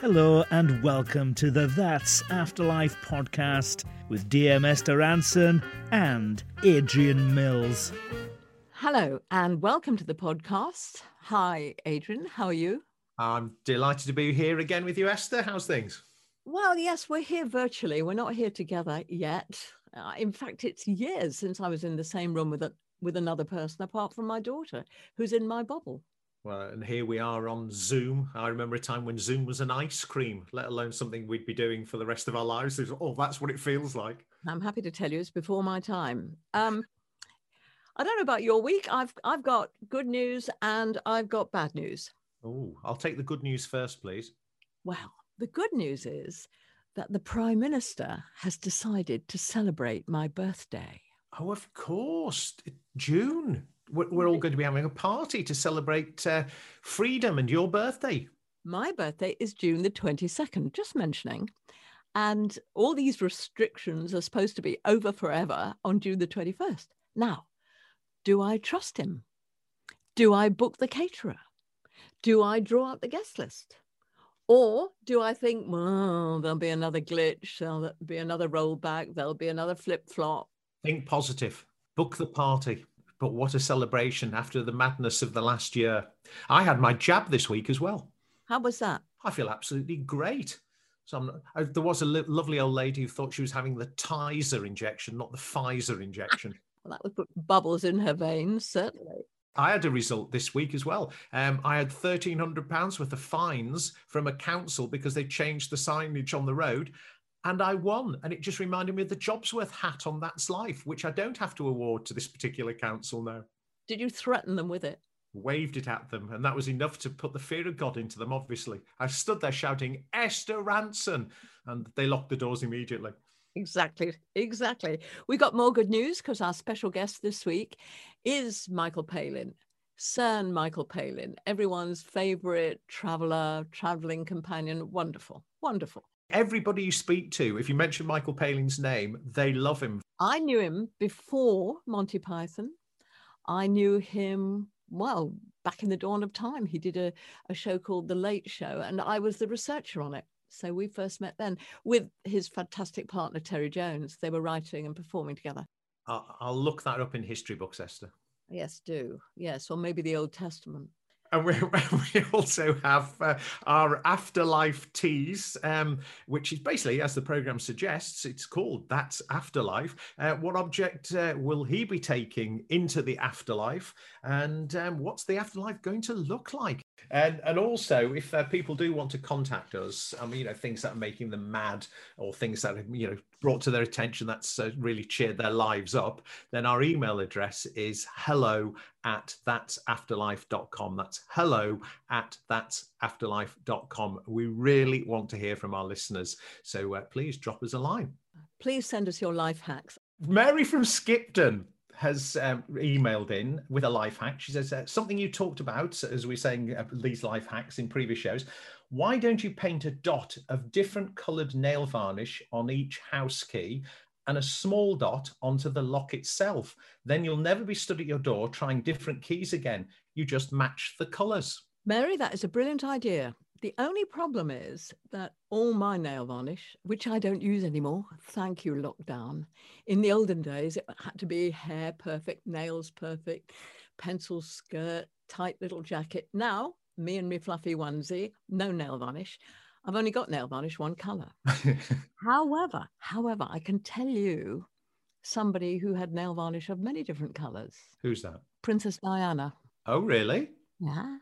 Hello and welcome to the That's Afterlife podcast with Dame Esther Rantzen and Adrian Mills. Hello and welcome to the podcast. Hi, Adrian. How are you? I'm delighted to be here again with you, Esther. How's things? Well, yes, we're here virtually. We're not here together yet. Uh, in fact, it's years since I was in the same room with a, with another person apart from my daughter, who's in my bubble. Well, and here we are on Zoom. I remember a time when Zoom was an ice cream, let alone something we'd be doing for the rest of our lives. Was, oh, that's what it feels like. I'm happy to tell you it's before my time. Um, I don't know about your week. I've I've got good news and I've got bad news. Oh, I'll take the good news first, please. Well, the good news is that the Prime Minister has decided to celebrate my birthday. Oh, of course, June we're all going to be having a party to celebrate uh, freedom and your birthday. My birthday is June the 22nd, just mentioning. And all these restrictions are supposed to be over forever on June the 21st. Now, do I trust him? Do I book the caterer? Do I draw up the guest list? Or do I think, well, there'll be another glitch, there'll be another rollback, there'll be another flip flop? Think positive. Book the party. But what a celebration after the madness of the last year. I had my jab this week as well. How was that? I feel absolutely great. So not, I, there was a li- lovely old lady who thought she was having the Tizer injection, not the Pfizer injection. well, that would put bubbles in her veins, certainly. I had a result this week as well. Um, I had thirteen hundred pounds worth of fines from a council because they changed the signage on the road, and I won. And it just reminded me of the Jobsworth hat on That's Life, which I don't have to award to this particular council now. Did you threaten them with it? Waved it at them, and that was enough to put the fear of God into them, obviously. I stood there shouting, Esther Rantzen, and they locked the doors immediately. Exactly, exactly. We got more good news because our special guest this week is Michael Palin. Sir Michael Palin, everyone's favorite traveler, traveling companion. Wonderful, wonderful everybody you speak to, if you mention Michael Palin's name, they love him. I knew him before Monty Python. I knew him, well, back in the dawn of time. He did a, a show called The Late Show, and I was the researcher on it. So we first met then with his fantastic partner, Terry Jones. They were writing and performing together. I'll look that up in history books, Esther. Yes, do. Yes, or maybe the Old Testament and we, we also have uh, our afterlife tease, um, which is basically, as the program suggests, it's called That's Afterlife. Uh, what object uh, will he be taking into the afterlife? And um, what's the afterlife going to look like? And, and also, if uh, people do want to contact us, I mean, you know, things that are making them mad or things that have, you know, brought to their attention that's uh, really cheered their lives up, then our email address is hello at that'safterlife.com. That's hello at that'safterlife.com. We really want to hear from our listeners. So uh, please drop us a line. Please send us your life hacks. Mary from Skipton has um, emailed in with a life hack. She says, uh, Something you talked about, as we are saying uh, these life hacks in previous shows. Why don't you paint a dot of different coloured nail varnish on each house key and a small dot onto the lock itself. Then you'll never be stood at your door trying different keys again. You just match the colours. Mary, that is a brilliant idea. The only problem is that all my nail varnish, which I don't use anymore, thank you, lockdown. In the olden days, it had to be hair perfect, nails perfect, pencil skirt, tight little jacket. Now, me and my fluffy onesie, no nail varnish. I've only got nail varnish one color. however, however, I can tell you somebody who had nail varnish of many different colors. Who's that? Princess Diana. Oh, really? Yeah.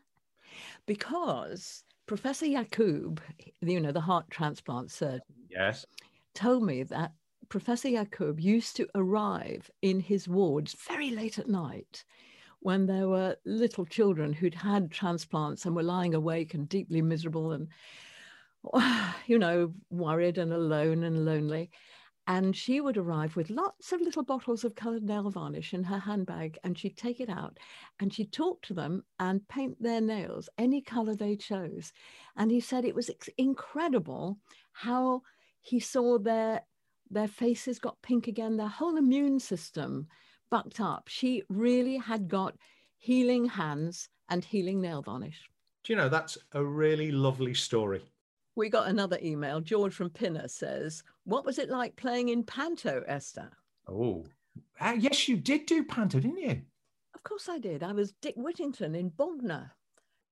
Because Professor Yacoub, you know, the heart transplant surgeon, yes, told me that Professor Yacoub used to arrive in his wards very late at night when there were little children who'd had transplants and were lying awake and deeply miserable and you know, worried and alone and lonely. And she would arrive with lots of little bottles of colored nail varnish in her handbag, and she'd take it out and she'd talk to them and paint their nails any color they chose. And he said it was incredible how he saw their their faces got pink again, their whole immune system bucked up. She really had got healing hands and healing nail varnish. Do you know that's a really lovely story? We got another email. George from Pinner says, What was it like playing in Panto, Esther? Oh, uh, yes, you did do Panto, didn't you? Of course I did. I was Dick Whittington in Bognor.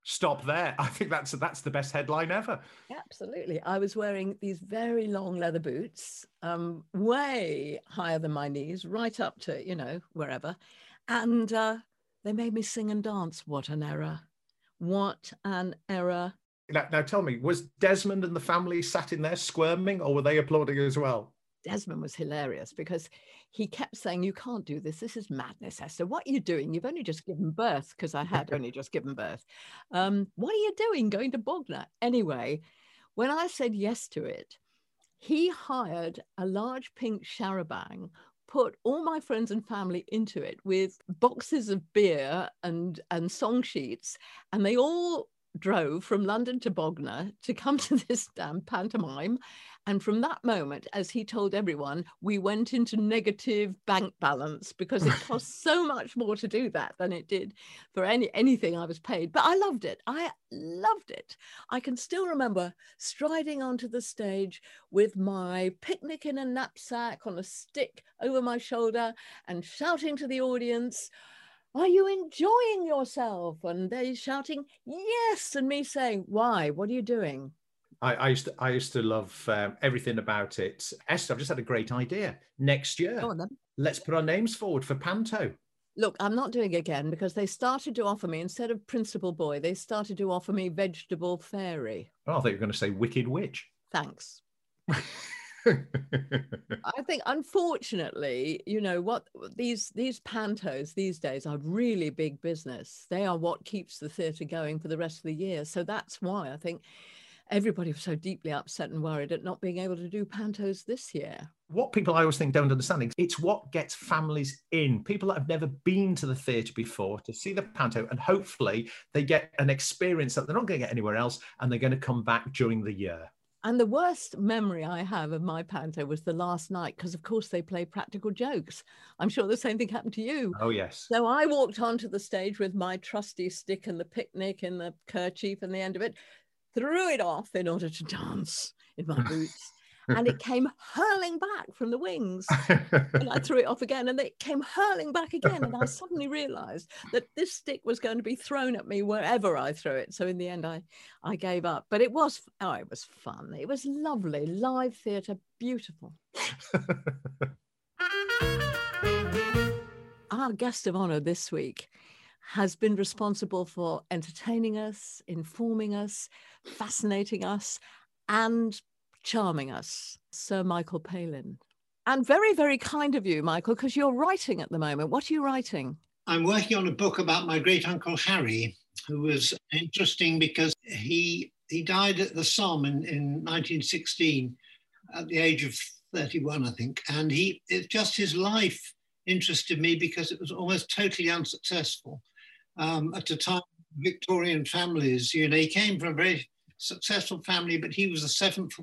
Stop there. I think that's that's the best headline ever. Absolutely. I was wearing these very long leather boots, um, way higher than my knees, right up to, you know, wherever. And uh, they made me sing and dance. What an error. What an error. Now, now tell me, was Desmond and the family sat in there squirming or were they applauding as well? Desmond was hilarious because he kept saying, You can't do this. This is madness, Esther. What are you doing? You've only just given birth, because I had only just given birth. Um, what are you doing going to Bognor? Anyway, when I said yes to it, he hired a large pink charabanc, put all my friends and family into it with boxes of beer and, and song sheets, and they all drove from London to Bognor to come to this damn pantomime. And from that moment, as he told everyone, we went into negative bank balance because it cost so much more to do that than it did for any anything I was paid. But I loved it. I loved it. I can still remember striding onto the stage with my picnic in a knapsack on a stick over my shoulder and shouting to the audience. Are you enjoying yourself? And they shouting, Yes. And me saying, Why? What are you doing? I, I, used to, I used to love um, everything about it. Esther, I've just had a great idea. Next year, on, let's put our names forward for Panto. Look, I'm not doing it again because they started to offer me instead of principal boy, they started to offer me vegetable fairy. Oh, I thought you were going to say wicked witch. Thanks. I think, unfortunately, you know what these these pantos these days are really big business. They are what keeps the theatre going for the rest of the year. So that's why I think everybody was so deeply upset and worried at not being able to do pantos this year. What people I always think don't understand is it's what gets families in. People that have never been to the theatre before to see the panto, and hopefully they get an experience that they're not going to get anywhere else, and they're going to come back during the year. And the worst memory I have of my panto was the last night, because of course they play practical jokes. I'm sure the same thing happened to you. Oh, yes. So I walked onto the stage with my trusty stick and the picnic and the kerchief and the end of it, threw it off in order to dance in my boots. And it came hurling back from the wings. and I threw it off again, and it came hurling back again. And I suddenly realized that this stick was going to be thrown at me wherever I threw it. So in the end, I, I gave up. But it was, oh, it was fun. It was lovely. Live theatre, beautiful. Our guest of honor this week has been responsible for entertaining us, informing us, fascinating us, and charming us, Sir Michael Palin. And very, very kind of you, Michael, because you're writing at the moment. What are you writing? I'm working on a book about my great uncle Harry, who was interesting because he he died at the Somme in, in 1916 at the age of 31, I think. And he it, just his life interested me because it was almost totally unsuccessful. Um, at the time, Victorian families, you know, he came from a very successful family, but he was the seventh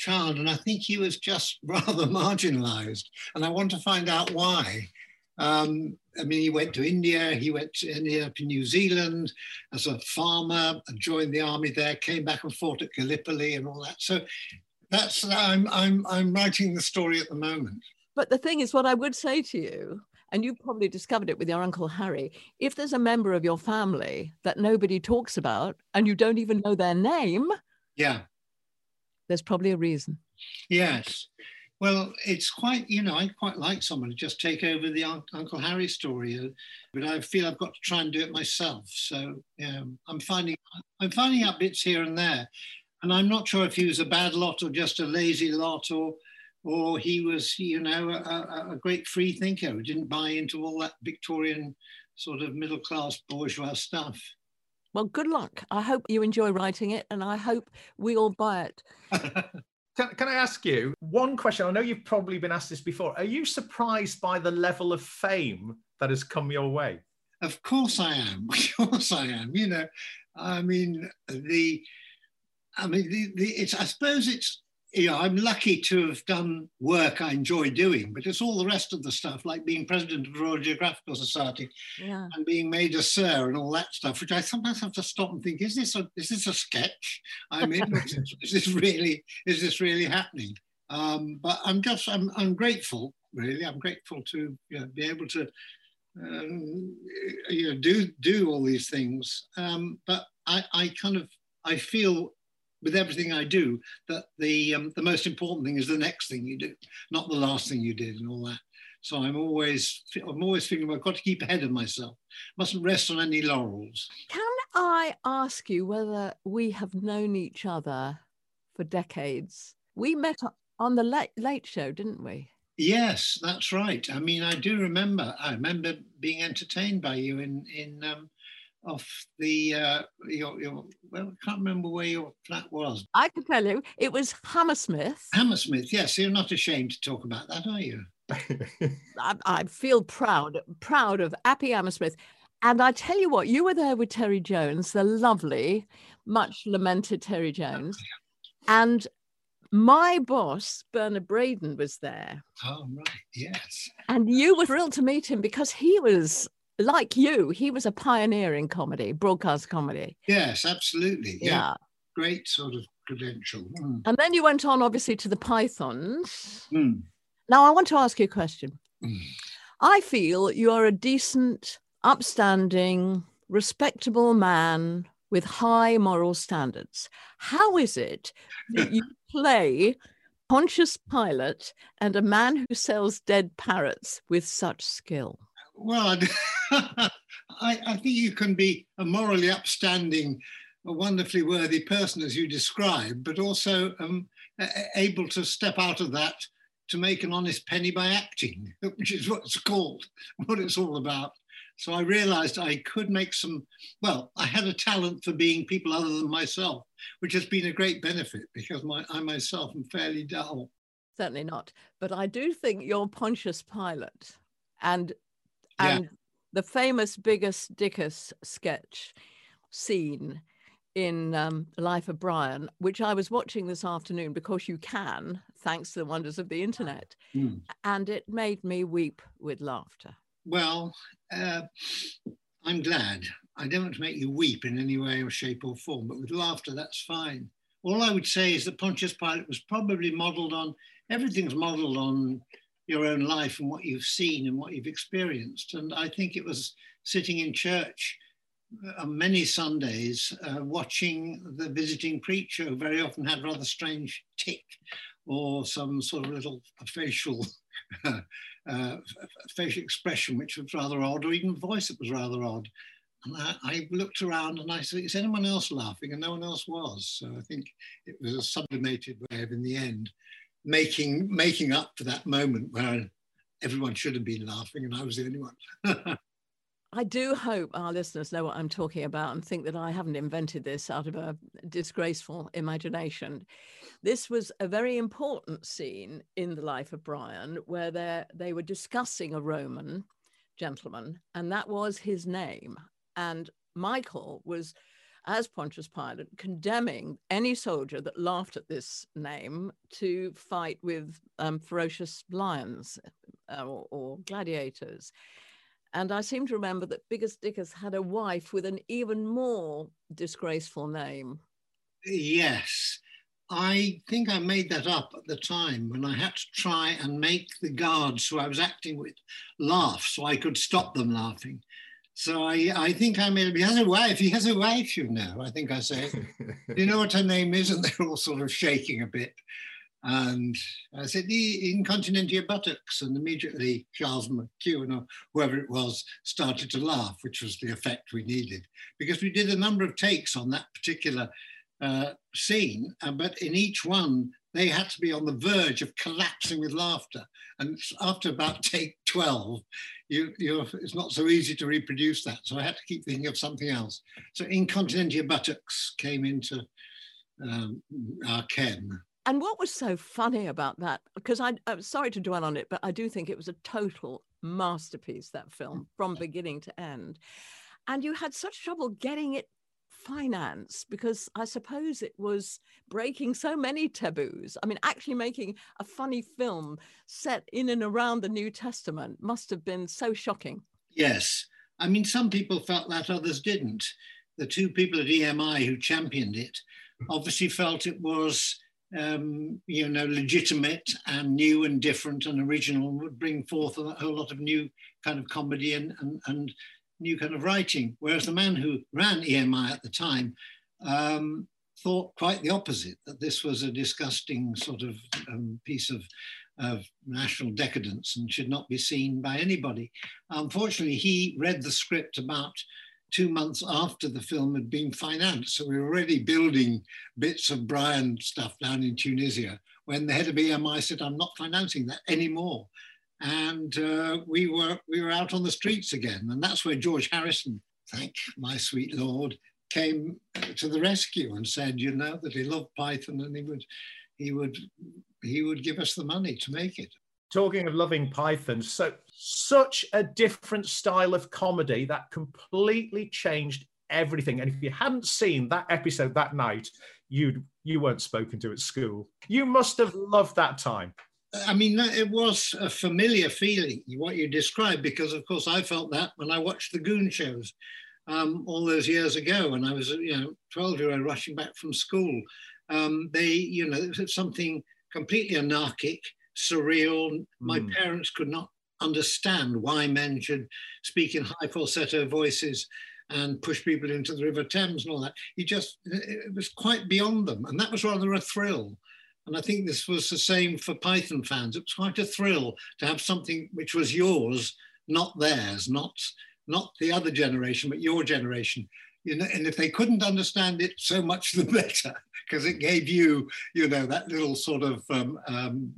child, and I think he was just rather marginalized. And I want to find out why. Um, I mean, he went to India, he went to, ended up in New Zealand as a farmer, and joined the army there, came back and fought at Gallipoli and all that. So that's I'm I'm I'm writing the story at the moment. But the thing is, what I would say to you, and you probably discovered it with your uncle Harry, if there's a member of your family that nobody talks about and you don't even know their name, yeah, there's probably a reason. Yes. Well, it's quite, you know, I quite like someone to just take over the Uncle Harry story, uh, but I feel I've got to try and do it myself. So um, I'm finding, I'm finding out bits here and there, and I'm not sure if he was a bad lot or just a lazy lot, or, or he was, you know, a, a great free thinker who didn't buy into all that Victorian sort of middle class bourgeois stuff. Well, good luck. I hope you enjoy writing it and I hope we all buy it. can, can I ask you one question? I know you've probably been asked this before. Are you surprised by the level of fame that has come your way? Of course I am. Of course I am. You know, I mean, the, I mean, the, the it's, I suppose it's, you know, I'm lucky to have done work I enjoy doing, but it's all the rest of the stuff, like being president of the Royal Geographical Society Yeah. and being made a sir and all that stuff, which I sometimes have to stop and think: Is this a is this a sketch? I'm in. is, this, is this really is this really happening? Um, but I'm just I'm I'm grateful. Really, I'm grateful to you know, be able to um, you know do do all these things. Um, but I I kind of I feel with everything I do that the um, the most important thing is the next thing you do, not the last thing you did and all that. So I'm always I'm always thinking I've got to keep ahead of myself. Mustn't rest on any laurels. Can I ask you whether we have known each other for decades? We met on the late, late show, didn't we? Yes, that's right. I mean, I do remember. I remember being entertained by you in in um, off the uh, your, your well, I can't remember where your flat was. I can tell you, it was Hammersmith. Hammersmith. Yes, you're not ashamed to talk about that, are you? I, I feel proud, proud of Appy Hammersmith. And I tell you what, you were there with Terry Jones, the lovely, much lamented Terry Jones. And my boss, Bernard Braden, was there. Oh, right. Yes. And you were thrilled to meet him because he was like you, he was a pioneer in comedy, broadcast comedy. Yes, absolutely. Yeah. Yeah. Great sort of credential. Mm. And then you went on, obviously, to the Pythons. Mm. Now, I want to ask you a question. Mm. I feel you're a decent, upstanding, respectable man with high moral standards. How is it that you play Pontius Pilate and a man who sells dead parrots with such skill? Well, I, I think you can be a morally upstanding, a wonderfully worthy person, as you describe, but also um, able to step out of that to make an honest penny by acting, which is what it's called, what it's all about. So I realized I could make some, well, I had a talent for being people other than myself, which has been a great benefit because my, I myself am fairly dull. Certainly not. But I do think you're Pontius Pilate. And Yeah. and the famous Biggus Dickus sketch scene in um, Life of Brian, which I was watching this afternoon because you can, thanks to the wonders of the internet, Mm. and it made me weep with laughter. Well, uh, I'm glad. I don't want to make you weep in any way or shape or form, but with laughter, that's fine. All I would say is that Pontius Pilate was probably modeled on, everything's modeled on your own life and what you've seen and what you've experienced. And I think it was sitting in church uh, on many Sundays, uh, watching the visiting preacher, who very often had rather strange tick or some sort of little facial uh, facial expression which was rather odd, or even voice that was rather odd. And I, I, looked around and I said, "Is anyone else laughing?" And no one else was. So I think it was a sublimated of, in the end, making making up for that moment where everyone should have been laughing and I was the only one. I do hope our listeners know what I'm talking about and think that I haven't invented this out of a disgraceful imagination. This was a very important scene in the life of Brian where they were discussing a Roman gentleman, and that was his name. And Michael was, as Pontius Pilate, condemning any soldier that laughed at this name to fight with um, ferocious lions uh, or, or gladiators. And I seem to remember that Biggus Dickus had a wife with an even more disgraceful name. Yes. I think I made that up at the time when I had to try and make the guards who I was acting with laugh so I could stop them laughing. So I, I think I made he has a wife, he has a wife, you know. I think I say, Do you know what her name is? And they're all sort of shaking a bit. And I said, the incontinentia buttocks. And immediately Charles McKeown or whoever it was started to laugh, which was the effect we needed. Because we did a number of takes on that particular uh, scene, uh, but in each one, they had to be on the verge of collapsing with laughter. And after about take 12, you, it's not so easy to reproduce that. So I had to keep thinking of something else. So incontinentia buttocks came into um, our ken. And what was so funny about that? Because I, I'm sorry to dwell on it, but I do think it was a total masterpiece, that film, from beginning to end. And you had such trouble getting it finance because I suppose it was breaking so many taboos. I mean, actually making a funny film set in and around the New Testament must have been so shocking. Yes. I mean, some people felt that, others didn't. The two people at EMI who championed it obviously felt it was, um, you know, legitimate and new and different and original, and would bring forth a whole lot of new kind of comedy and, and, and new kind of writing. Whereas the man who ran EMI at the time um, thought quite the opposite, that this was a disgusting sort of um, piece of, of national decadence and should not be seen by anybody. Unfortunately, he read the script about two months after the film had been financed. So we were already building bits of Brian stuff down in Tunisia when the head of EMI said, I'm not financing that anymore and uh, we were we were out on the streets again, and that's where George Harrison, thank my sweet lord, came to the rescue and said, you know, that he loved Python and he would he would he would give us the money to make it. Talking of loving Python, so such a different style of comedy that completely changed everything. And if you hadn't seen that episode that night, you'd you weren't spoken to at school. You must have loved that time. I mean, it was a familiar feeling, what you described, because of course I felt that when I watched the Goon shows um, all those years ago when I was, you know, 12 year old rushing back from school. Um, they, you know, it was something completely anarchic, surreal. My mm. parents could not understand why men should speak in high falsetto voices and push people into the River Thames and all that. He just, it was quite beyond them. And that was rather a thrill. And I think this was the same for Python fans. It was quite a thrill to have something which was yours, not theirs, not, not the other generation, but your generation. You know, and if they couldn't understand it, so much the better, because it gave you, you know, that little sort of um, um,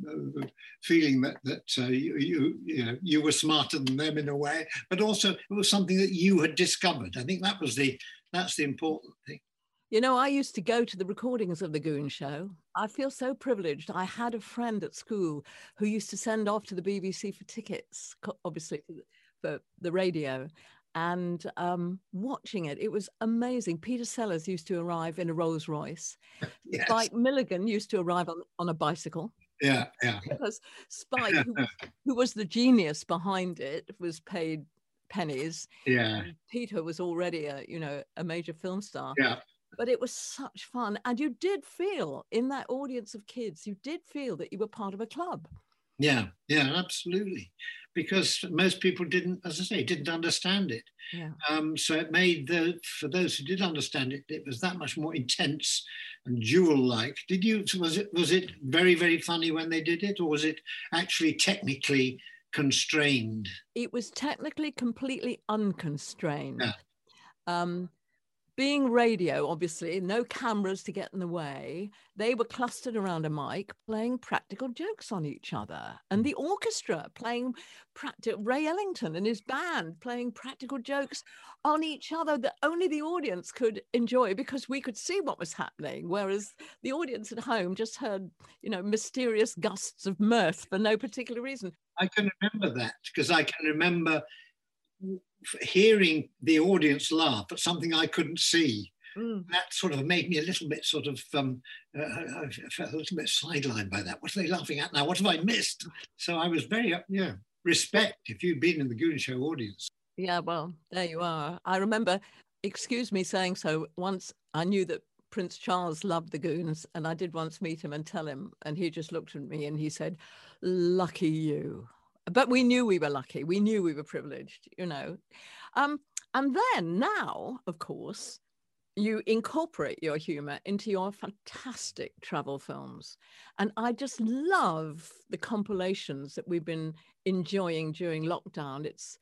feeling that that uh, you, you, you know you were smarter than them in a way, but also it was something that you had discovered. I think that was the that's the important thing. You know, I used to go to the recordings of the Goon Show. I feel so privileged. I had a friend at school who used to send off to the BBC for tickets, obviously for the radio, and um, watching it. It was amazing. Peter Sellers used to arrive in a Rolls Royce. yes. Spike Milligan used to arrive on, on a bicycle. Yeah, yeah. Because Spike, who, who was the genius behind it, was paid pennies. Yeah. Peter was already a you know a major film star. Yeah but it was such fun and you did feel in that audience of kids you did feel that you were part of a club. Yeah yeah absolutely because most people didn't as i say didn't understand it. Yeah. um, so it made the for those who did understand it it was that much more intense and jewel like did you was it was it very very funny when they did it or was it actually technically constrained? It was technically completely unconstrained. Yeah. um, being radio, obviously, no cameras to get in the way, they were clustered around a mic playing practical jokes on each other. And hmm. the orchestra playing practical, Ray Ellington and his band playing practical jokes on each other that only the audience could enjoy because we could see what was happening. Whereas the audience at home just heard, you know, mysterious gusts of mirth for no particular reason. I can remember that because I can remember hearing the audience laugh at something I couldn't see. Mm. That sort of made me a little bit sort of, um, uh, I felt a little bit sidelined by that. What are they laughing at now? What have I missed? So I was very, uh, yeah, respect if you'd been in the Goon Show audience. Yeah, well, there you are. I remember, excuse me saying so, once I knew that Prince Charles loved the Goons, and I did once meet him and tell him, and he just looked at me and he said, Lucky you but we knew we were lucky. We knew we were privileged, you know. Um, and then now, of course, you incorporate your humor into your fantastic travel films. And I just love the compilations that we've been enjoying during lockdown. It's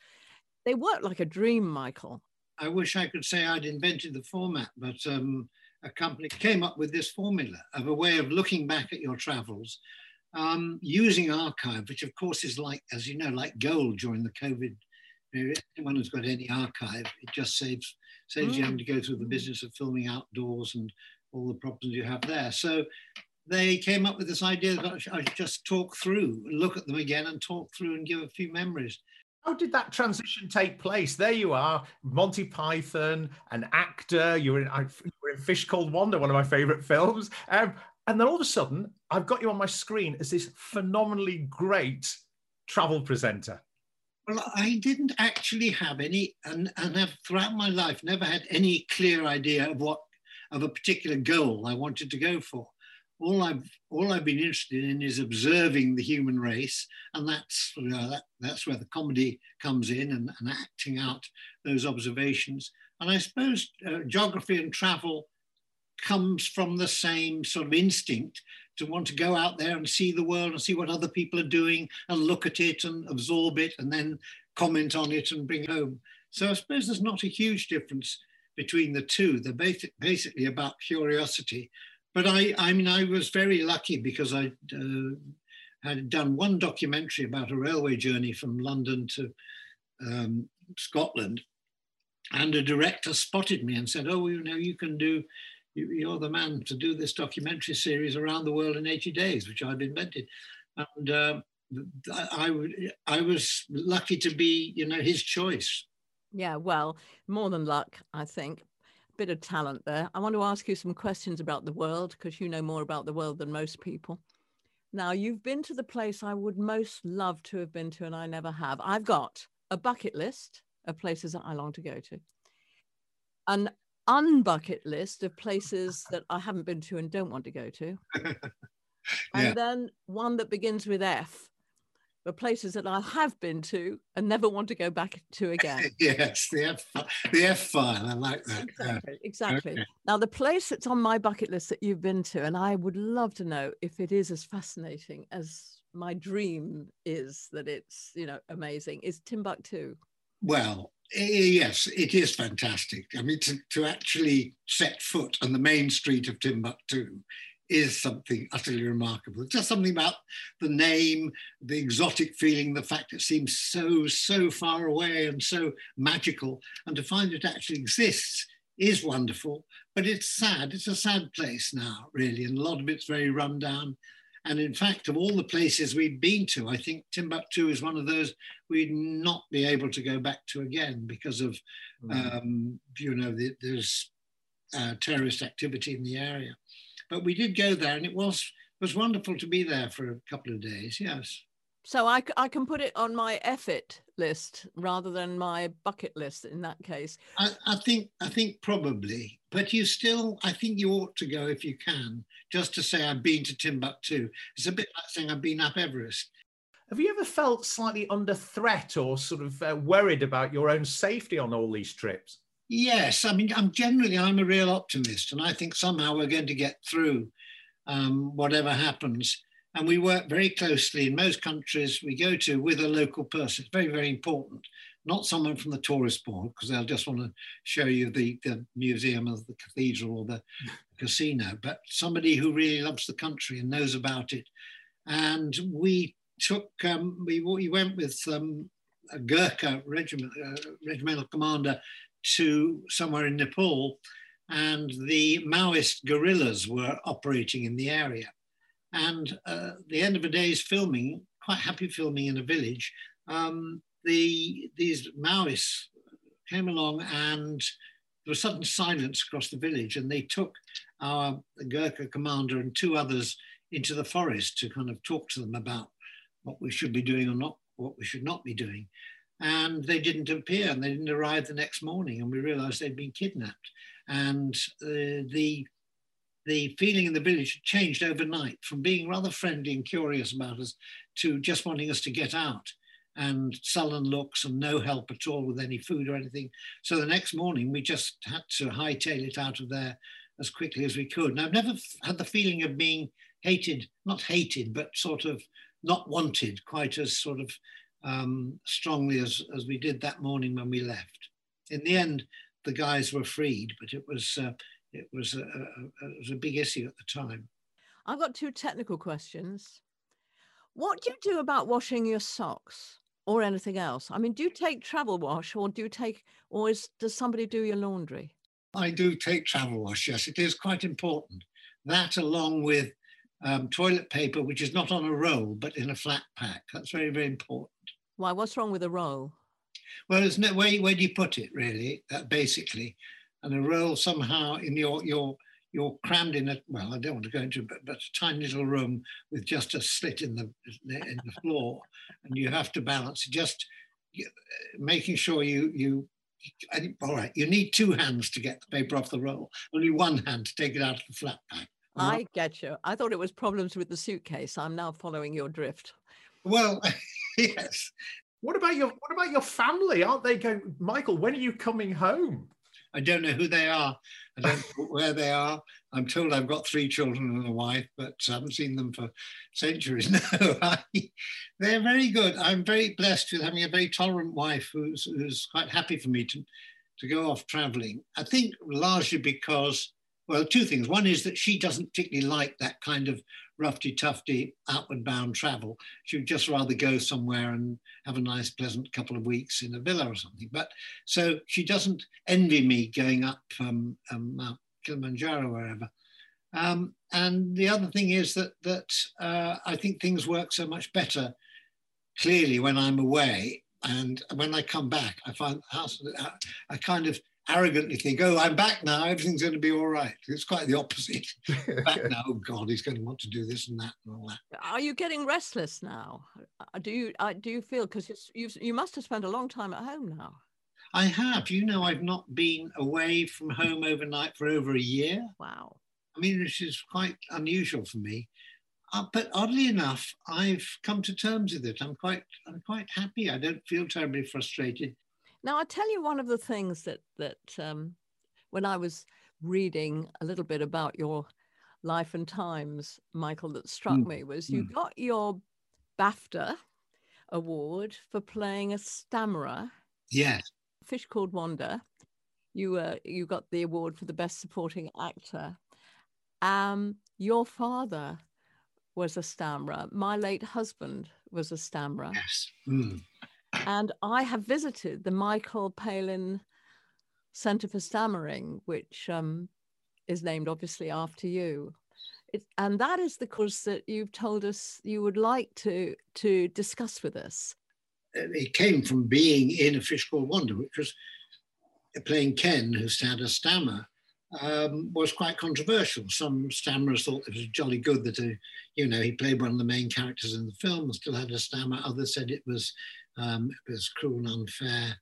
they work like a dream, Michael. I wish I could say I'd invented the format, but um, a company came up with this formula of a way of looking back at your travels um, using archive, which of course is like, as you know, like gold during the COVID period. Anyone who's got any archive, it just saves saves mm. you having to go through the business of filming outdoors and all the problems you have there. So they came up with this idea that I should just talk through, look at them again and talk through and give a few memories. How did that transition take place? There you are, Monty Python, an actor. You were in, you were in Fish Called Wanda, one of my favorite films. Um, and then all of a sudden, I've got you on my screen as this phenomenally great travel presenter. Well, I didn't actually have any, and, and have throughout my life never had any clear idea of what of a particular goal I wanted to go for all I've all I've been interested in is observing the human race, and that's you know, that, that's where the comedy comes in and, and, acting out those observations. And I suppose uh, geography and travel comes from the same sort of instinct to want to go out there and see the world and see what other people are doing and look at it and absorb it and then comment on it and bring it home. So I suppose there's not a huge difference between the two. They're basic, basically about curiosity but I, I mean, I was very lucky because I uh, had done one documentary about a railway journey from London to um, Scotland, and a director spotted me and said, "Oh, you know, you can do. You're the man to do this documentary series around the world in 80 days, which I've invented." And uh, I, I was lucky to be, you know, his choice. Yeah, well, more than luck, I think bit of talent there. I want to ask you some questions about the world because you know more about the world than most people. Now, you've been to the place I would most love to have been to, and I never have. I've got a bucket list of places that I long to go to, an unbucket list of places that I haven't been to and don't want to go to, yeah. and then one that begins with F the places that I have been to and never want to go back to again. yes, the F, the F file. I like that. Exactly. Exactly. Okay. Now, the place that's on my bucket list that you've been to, and I would love to know if it is as fascinating as my dream is that it's you know amazing, is Timbuktu. Well, Eh, eh, yes, it is fantastic. I mean, to, to actually set foot on the main street of Timbuktu is something utterly remarkable. Just something about the name, the exotic feeling, the fact it seems so, so far away and so magical. And to find it actually exists is wonderful, but it's sad. It's a sad place now, really. And a lot of it's very run down. And in fact, of all the places we've been to, I think Timbuktu is one of those we'd not be able to go back to again because of, mm. um, you know, the, there's uh, terrorist activity in the area. But we did go there, and it was was wonderful to be there for a couple of days. Yes. So I, I can put it on my effort list rather than my bucket list in that case. I, I think I think probably, but you still I think you ought to go if you can, just to say I've been to Timbuktu. It's a bit like saying I've been up Everest. Have you ever felt slightly under threat or sort of uh, worried about your own safety on all these trips? Yes, I mean, I'm generally I'm a real optimist, and I think somehow we're going to get through um, whatever happens. And we work very closely in most countries we go to with a local person. It's very, very important. Not someone from the tourist board, because they'll just want to show you the, the museum or the cathedral or the casino, but somebody who really loves the country and knows about it. And we took, um, we, we went with um, a Gurkha regiment, uh, regimental commander to somewhere in Nepal, and the Maoist guerrillas were operating in the area. And uh, the end of a day's filming, quite happy filming in a village, um, the, these Maoists came along and there was sudden silence across the village and they took our Gurkha commander and two others into the forest to kind of talk to them about what we should be doing or not, what we should not be doing. And they didn't appear and they didn't arrive the next morning and we realized they'd been kidnapped. And uh, the the feeling in the village changed overnight from being rather friendly and curious about us to just wanting us to get out and sullen looks and no help at all with any food or anything. So the next morning, we just had to hightail it out of there as quickly as we could. And I've never had the feeling of being hated, not hated, but sort of not wanted, quite as sort of um, strongly as, as we did that morning when we left. In the end, the guys were freed, but it was, uh, it, was a, a, it was a big issue at the time. I've got two technical questions. What do you do about washing your socks or anything else? I mean, do you take travel wash or do you take, or is, does somebody do your laundry? I do take travel wash, yes. It is quite important. That, along with um, toilet paper, which is not on a roll, but in a flat pack. That's very, very important. Why? What's wrong with a roll? Well, there's no way where do you put it really, uh, basically, and a role somehow in your your you're crammed in a well, I don't want to go into, but, but a tiny little room with just a slit in the in the floor, and you have to balance just making sure you you. All right, you need two hands to get the paper off the roll. Only one hand to take it out of the flat pack. I get you. I thought it was problems with the suitcase. I'm now following your drift. Well, yes. What about your What about your family? Aren't they going, Michael? When are you coming home? I don't know who they are. I don't know where they are. I'm told I've got three children and a wife, but I haven't seen them for centuries. No, I, they're very good. I'm very blessed with having a very tolerant wife who's, who's quite happy for me to, to go off traveling. I think largely because, well, two things. One is that she doesn't particularly like that kind of roughy tufty outward bound travel. She would just rather go somewhere and have a nice, pleasant couple of weeks in a villa or something. But so she doesn't envy me going up um, um, Mount Kilimanjaro or wherever. Um, and the other thing is that that uh, I think things work so much better clearly when I'm away. And when I come back, I find the house, I kind of arrogantly think, oh, I'm back now, everything's going to be all right. It's quite the opposite. back now, oh God, he's going to want to do this and that and all that. Are you getting restless now? Uh, do you uh, do you feel because you you must have spent a long time at home now? I have. You know, I've not been away from home overnight for over a year. Wow. I mean, which is quite unusual for me. Uh, but oddly enough, I've come to terms with it. I'm quite, I'm quite happy. I don't feel terribly frustrated. Now, I'll tell you one of the things that that um, when I was reading a little bit about your life and times, Michael, that struck mm. me was you mm. got your BAFTA award for playing a stammerer. Yes. Fish Called Wanda. You uh, you got the award for the best supporting actor. Um, your father was a stammerer. My late husband was a stammerer. Yes. Mm. And I have visited the Michael Palin Center for Stammering, which um, is named obviously after you. It, and that is the course that you've told us you would like to to discuss with us. It came from being in A Fish Called Wanda, which was playing Ken, who had a stammer, um, was quite controversial. Some stammerers thought it was jolly good that, uh, you know, he played one of the main characters in the film and still had a stammer. Others said it was um, it was cruel and unfair.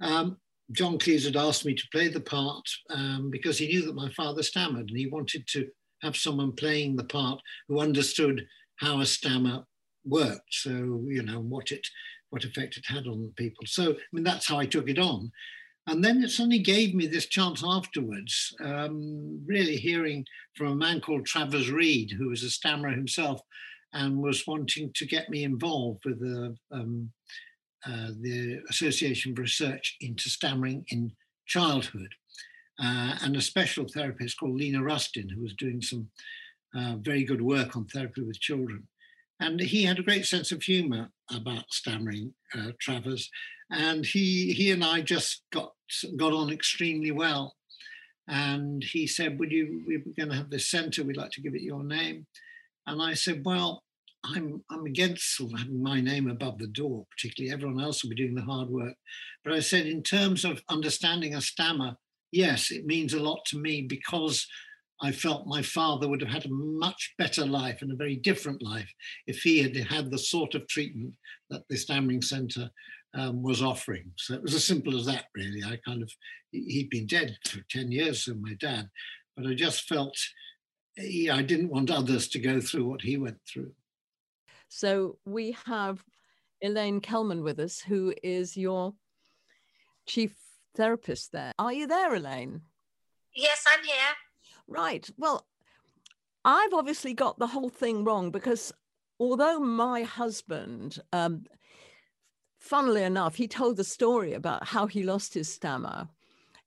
Um, John Cleese had asked me to play the part um, because he knew that my father stammered and he wanted to have someone playing the part who understood how a stammer worked. So, you know, what it what effect it had on people. So, I mean, that's how I took it on. And then it suddenly gave me this chance afterwards, um, really hearing from a man called Travers Reid, who was a stammerer himself, and was wanting to get me involved with the, um, uh, the Association for Research into Stammering in Childhood, uh, and a special therapist called Lena Rustin, who was doing some uh, very good work on therapy with children. And he had a great sense of humor about stammering, uh, Travers, and he he and I just got got on extremely well. And he said, "Would you? We're going to have this centre. We'd like to give it your name." And I said, "Well, I'm I'm against sort of having my name above the door, particularly everyone else will be doing the hard work. But I said, in terms of understanding a stammer, yes, it means a lot to me because I felt my father would have had a much better life and a very different life if he had had the sort of treatment that the Stammering Centre um, was offering. So it was as simple as that, really. I kind of, he'd been dead for 10 years, so my dad, but I just felt yeah, I didn't want others to go through what he went through. So we have Elaine Kelman with us, who is your chief therapist there. Are you there, Elaine? Yes, I'm here. Right. Well, I've obviously got the whole thing wrong because although my husband, um, funnily enough, he told the story about how he lost his stammer.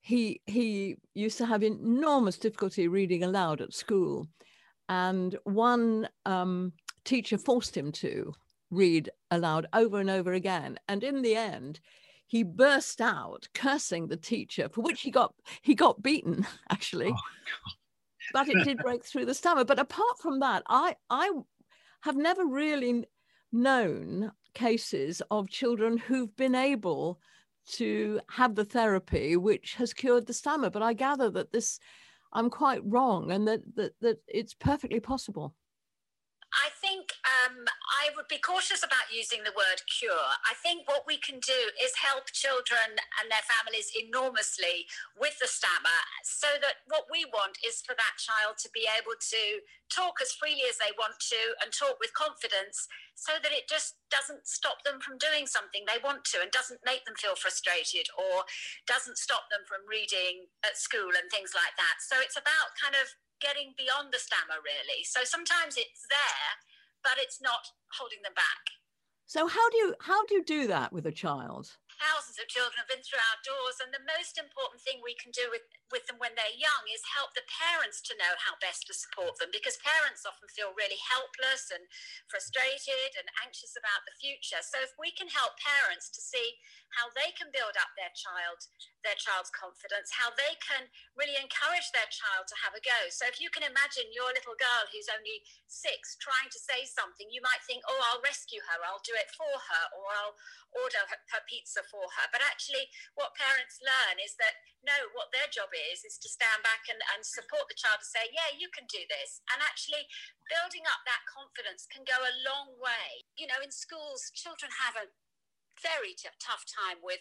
He he used to have enormous difficulty reading aloud at school, and one um, teacher forced him to read aloud over and over again. And in the end, he burst out cursing the teacher, for which he got he got beaten actually. Oh, but it did break through the stammer. But apart from that, I I have never really known cases of children who've been able to have the therapy which has cured the stammer. But I gather that this, I'm quite wrong, and that that, that it's perfectly possible. Um, I would be cautious about using the word cure. I think what we can do is help children and their families enormously with the stammer so that what we want is for that child to be able to talk as freely as they want to and talk with confidence so that it just doesn't stop them from doing something they want to and doesn't make them feel frustrated or doesn't stop them from reading at school and things like that. So it's about kind of getting beyond the stammer, really. So sometimes it's there, but it's not holding them back. So how do you how do you do that with a child? thousands of children have been through our doors and the most important thing we can do with, with them when they're young is help the parents to know how best to support them because parents often feel really helpless and frustrated and anxious about the future so if we can help parents to see how they can build up their child their child's confidence how they can really encourage their child to have a go so if you can imagine your little girl who's only six trying to say something you might think oh i'll rescue her i'll do it for her or i'll order her, pizza for her. But actually, what parents learn is that no, what their job is, is to stand back and, and support the child to say, yeah, you can do this. And actually, building up that confidence can go a long way. You know, in schools, children have a very t- tough time with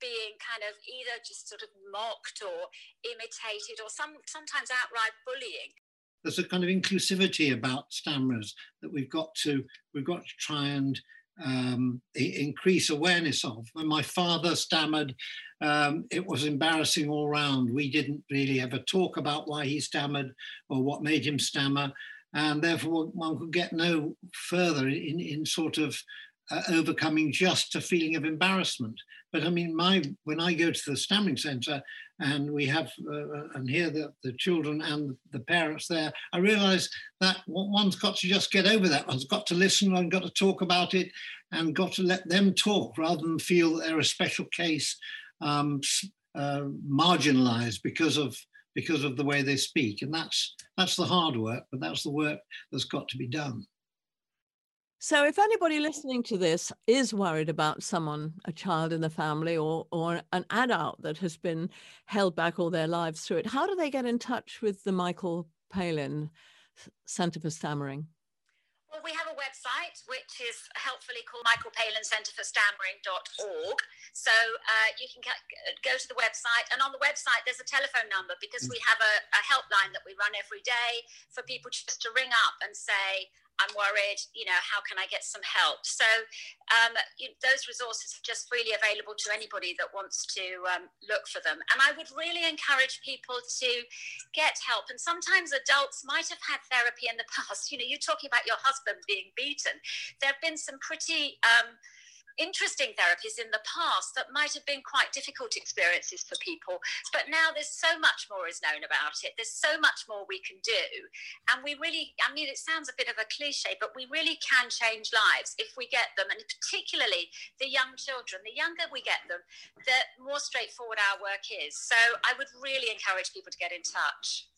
being kind of either just sort of mocked or imitated or some sometimes outright bullying there's a kind of inclusivity about stammerers that we've got to we've got to try and um, increase awareness of. When my father stammered, um, it was embarrassing all round. We didn't really ever talk about why he stammered or what made him stammer, and therefore one could get no further in, in sort of uh, overcoming just a feeling of embarrassment. But I mean, my when I go to the stammering centre and we have uh, uh, and hear the, the children and the parents there, I realise that one's got to just get over that. One's got to listen and got to talk about it and got to let them talk rather than feel they're a special case, um, uh, marginalised because of because of the way they speak. And that's that's the hard work, but that's the work that's got to be done. So, if anybody listening to this is worried about someone, a child in the family, or or an adult that has been held back all their lives through it, how do they get in touch with the Michael Palin Centre for Stammering? Well, we have a website which is helpfully called Michael Palin Centre for Stammering.org. So uh, you can go to the website, and on the website, there's a telephone number because we have a, a helpline that we run every day for people just to ring up and say, I'm worried, you know, how can I get some help? So um, you, those resources are just freely available to anybody that wants to um, look for them. And I would really encourage people to get help. And sometimes adults might have had therapy in the past. You know, you're talking about your husband being beaten. There have been some pretty um, interesting therapies in the past that might have been quite difficult experiences for people. But now there's so much more is known about it. There's so much more we can do. And we really, I mean, it sounds a bit of a cliche, but we really can change lives if we get them. And particularly the young children, the younger we get them, the more straightforward our work is. So I would really encourage people to get in touch.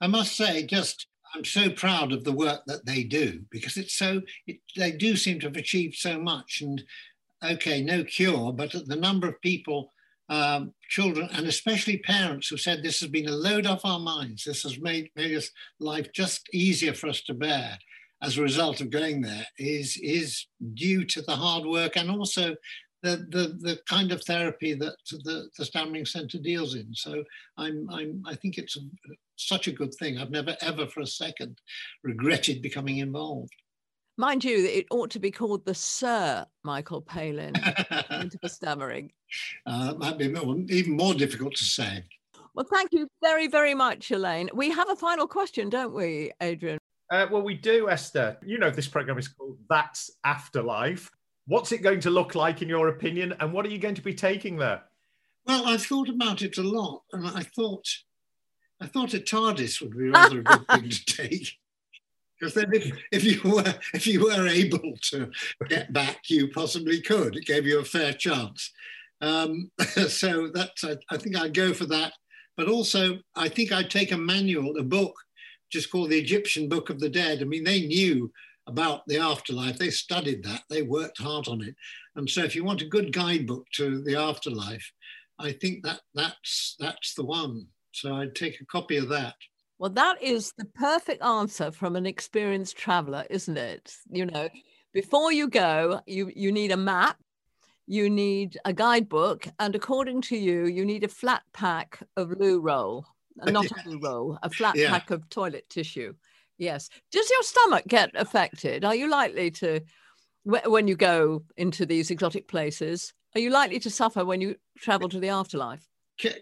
I must say, just I'm so proud of the work that they do because it's so it, they do seem to have achieved so much and okay, no cure, but the number of people, um, children, and especially parents who said this has been a load off our minds. This has made, made us life just easier for us to bear as a result of going there is, is due to the hard work and also the, the, the kind of therapy that the, the Stammering Centre deals in. So I'm, I'm, I think it's a, such a good thing. I've never ever for a second regretted becoming involved. Mind you, it ought to be called the Sir Michael Palin for stammering. Uh, might be even more difficult to say. Well, thank you very, very much, Elaine. We have a final question, don't we, Adrian? Uh, well, we do, Esther. You know, this program is called That's Afterlife. What's it going to look like, in your opinion, and what are you going to be taking there? Well, I've thought about it a lot, and I thought, I thought a TARDIS would be rather a good thing to take. Because then, if, if you were if you were able to get back, you possibly could. It gave you a fair chance. Um, so that's I, I think I'd go for that. But also, I think I'd take a manual, a book, just called the Egyptian Book of the Dead. I mean, they knew about the afterlife. They studied that, they worked hard on it. And so if you want a good guidebook to the afterlife, I think that that's that's the one. So I'd take a copy of that. Well, that is the perfect answer from an experienced traveler, isn't it? You know, before you go, you, you need a map, you need a guidebook, and according to you, you need a flat pack of loo roll, not a loo roll, a flat Yeah. pack of toilet tissue. Yes. Does your stomach get affected? Are you likely to, when you go into these exotic places, are you likely to suffer when you travel to the afterlife?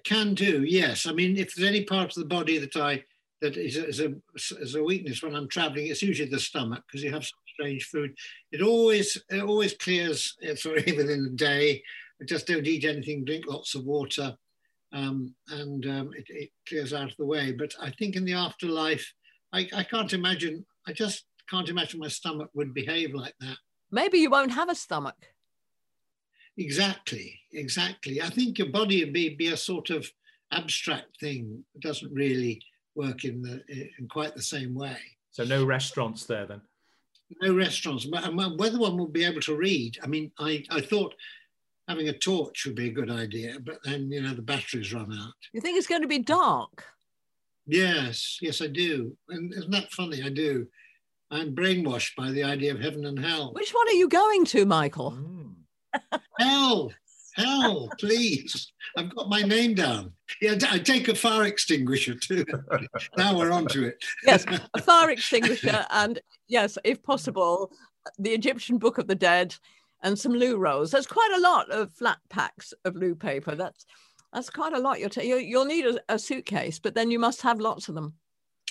Can do, yes. I mean, if there's any part of the body that I that is a, is a, is a weakness when I'm traveling, it's usually the stomach because you have some strange food. It always it always clears uh, sorry within a day. I just don't eat anything, drink lots of water, um, and um, it, it clears out of the way. But I think in the afterlife, I, I can't imagine. I just can't imagine my stomach would behave like that. Maybe you won't have a stomach. Exactly, exactly. I think your body would be, be a sort of abstract thing. It doesn't really work in the in quite the same way. So no restaurants there then. No restaurants. And whether one will be able to read, I mean, I, I thought having a torch would be a good idea, but then you know the batteries run out. You think it's going to be dark? Yes, yes, I do. And isn't that funny? I do. I'm brainwashed by the idea of heaven and hell. Which one are you going to, Michael? Mm. Hell, hell, please. I've got my name down. Yeah, I take a fire extinguisher too. now we're on to it. Yes, a fire extinguisher, and yes, if possible, the Egyptian Book of the Dead, and some loo rolls. There's quite a lot of flat packs of loo paper. That's that's quite a lot. You'll you, you'll need a, a suitcase, but then you must have lots of them.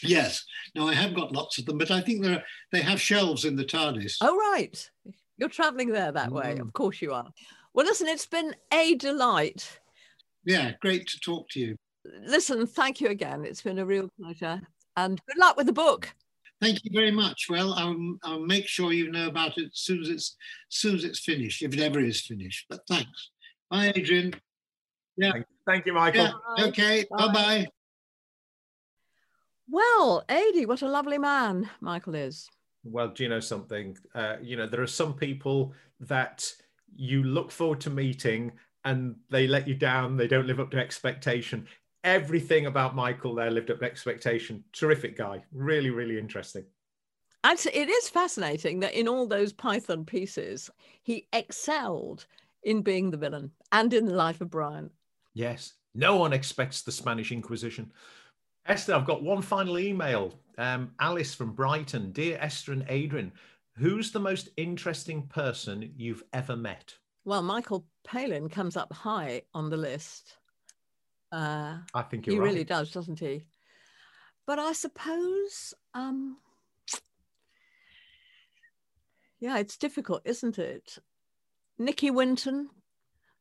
Yes. No, I have got lots of them, but I think there are, they have shelves in the TARDIS. Oh right, you're travelling there that way. Mm. Of course you are. Well, listen, it's been a delight. Yeah, great to talk to you. Listen, thank you again. It's been a real pleasure, and good luck with the book. Thank you very much. Well, I'll, I'll make sure you know about it as soon as it's as soon as it's finished, if it ever is finished. But thanks. Bye, Adrian. Yeah. Thank you, Michael. Yeah. Okay. Bye. Bye bye. Well, Adi, what a lovely man Michael is. Well, do you know something? Uh, you know, there are some people that you look forward to meeting and they let you down. They don't live up to expectation. Everything about Michael there lived up to expectation. Terrific guy. Really, really interesting. And so it is fascinating that in all those Python pieces, he excelled in being the villain and in the life of Brian. Yes. No one expects the Spanish Inquisition. Esther, I've got one final email. Um, Alice from Brighton. Dear Esther and Adrian, who's the most interesting person you've ever met? Well, Michael Palin comes up high on the list. Uh, I think he right. really does, doesn't he? But I suppose, um, yeah, it's difficult, isn't it? Nicky Winton,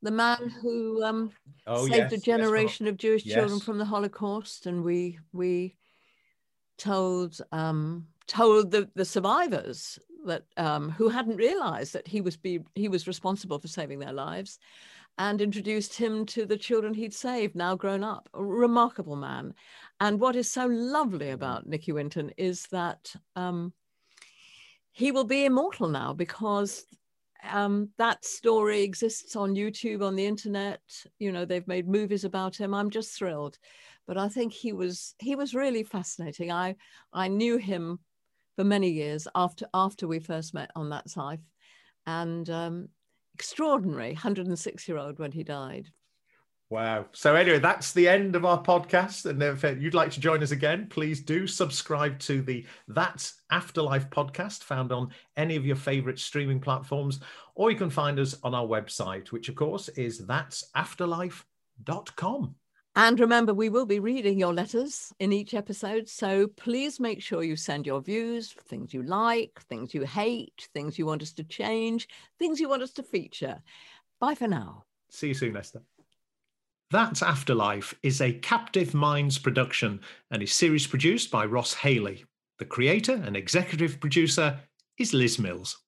the man who um, Oh, saved yes, a yes, generation of Jewish children from the Holocaust, and we we told um, told the, the survivors that um, who hadn't realised that he was be he was responsible for saving their lives, and introduced him to the children he'd saved, now grown up. A remarkable man, and what is so lovely about Nicky Winton is that um, he will be immortal now because um, that story exists on YouTube, on the internet. You know, they've made movies about him. I'm just thrilled. But I think he was he was really fascinating. I I knew him for many years after after we first met on that site, and um, extraordinary 106 year old when he died. Wow. So anyway, that's the end of our podcast. And if you'd like to join us again, please do subscribe to the That's Afterlife podcast found on any of your favorite streaming platforms, or you can find us on our website, which of course is that'safterlife.com. And remember, we will be reading your letters in each episode. So please make sure you send your views, things you like, things you hate, things you want us to change, things you want us to feature. Bye for now. See you soon, Esther. That's Afterlife is a Captive Minds production and is series produced by Ross Haley. The creator and executive producer is Liz Mills.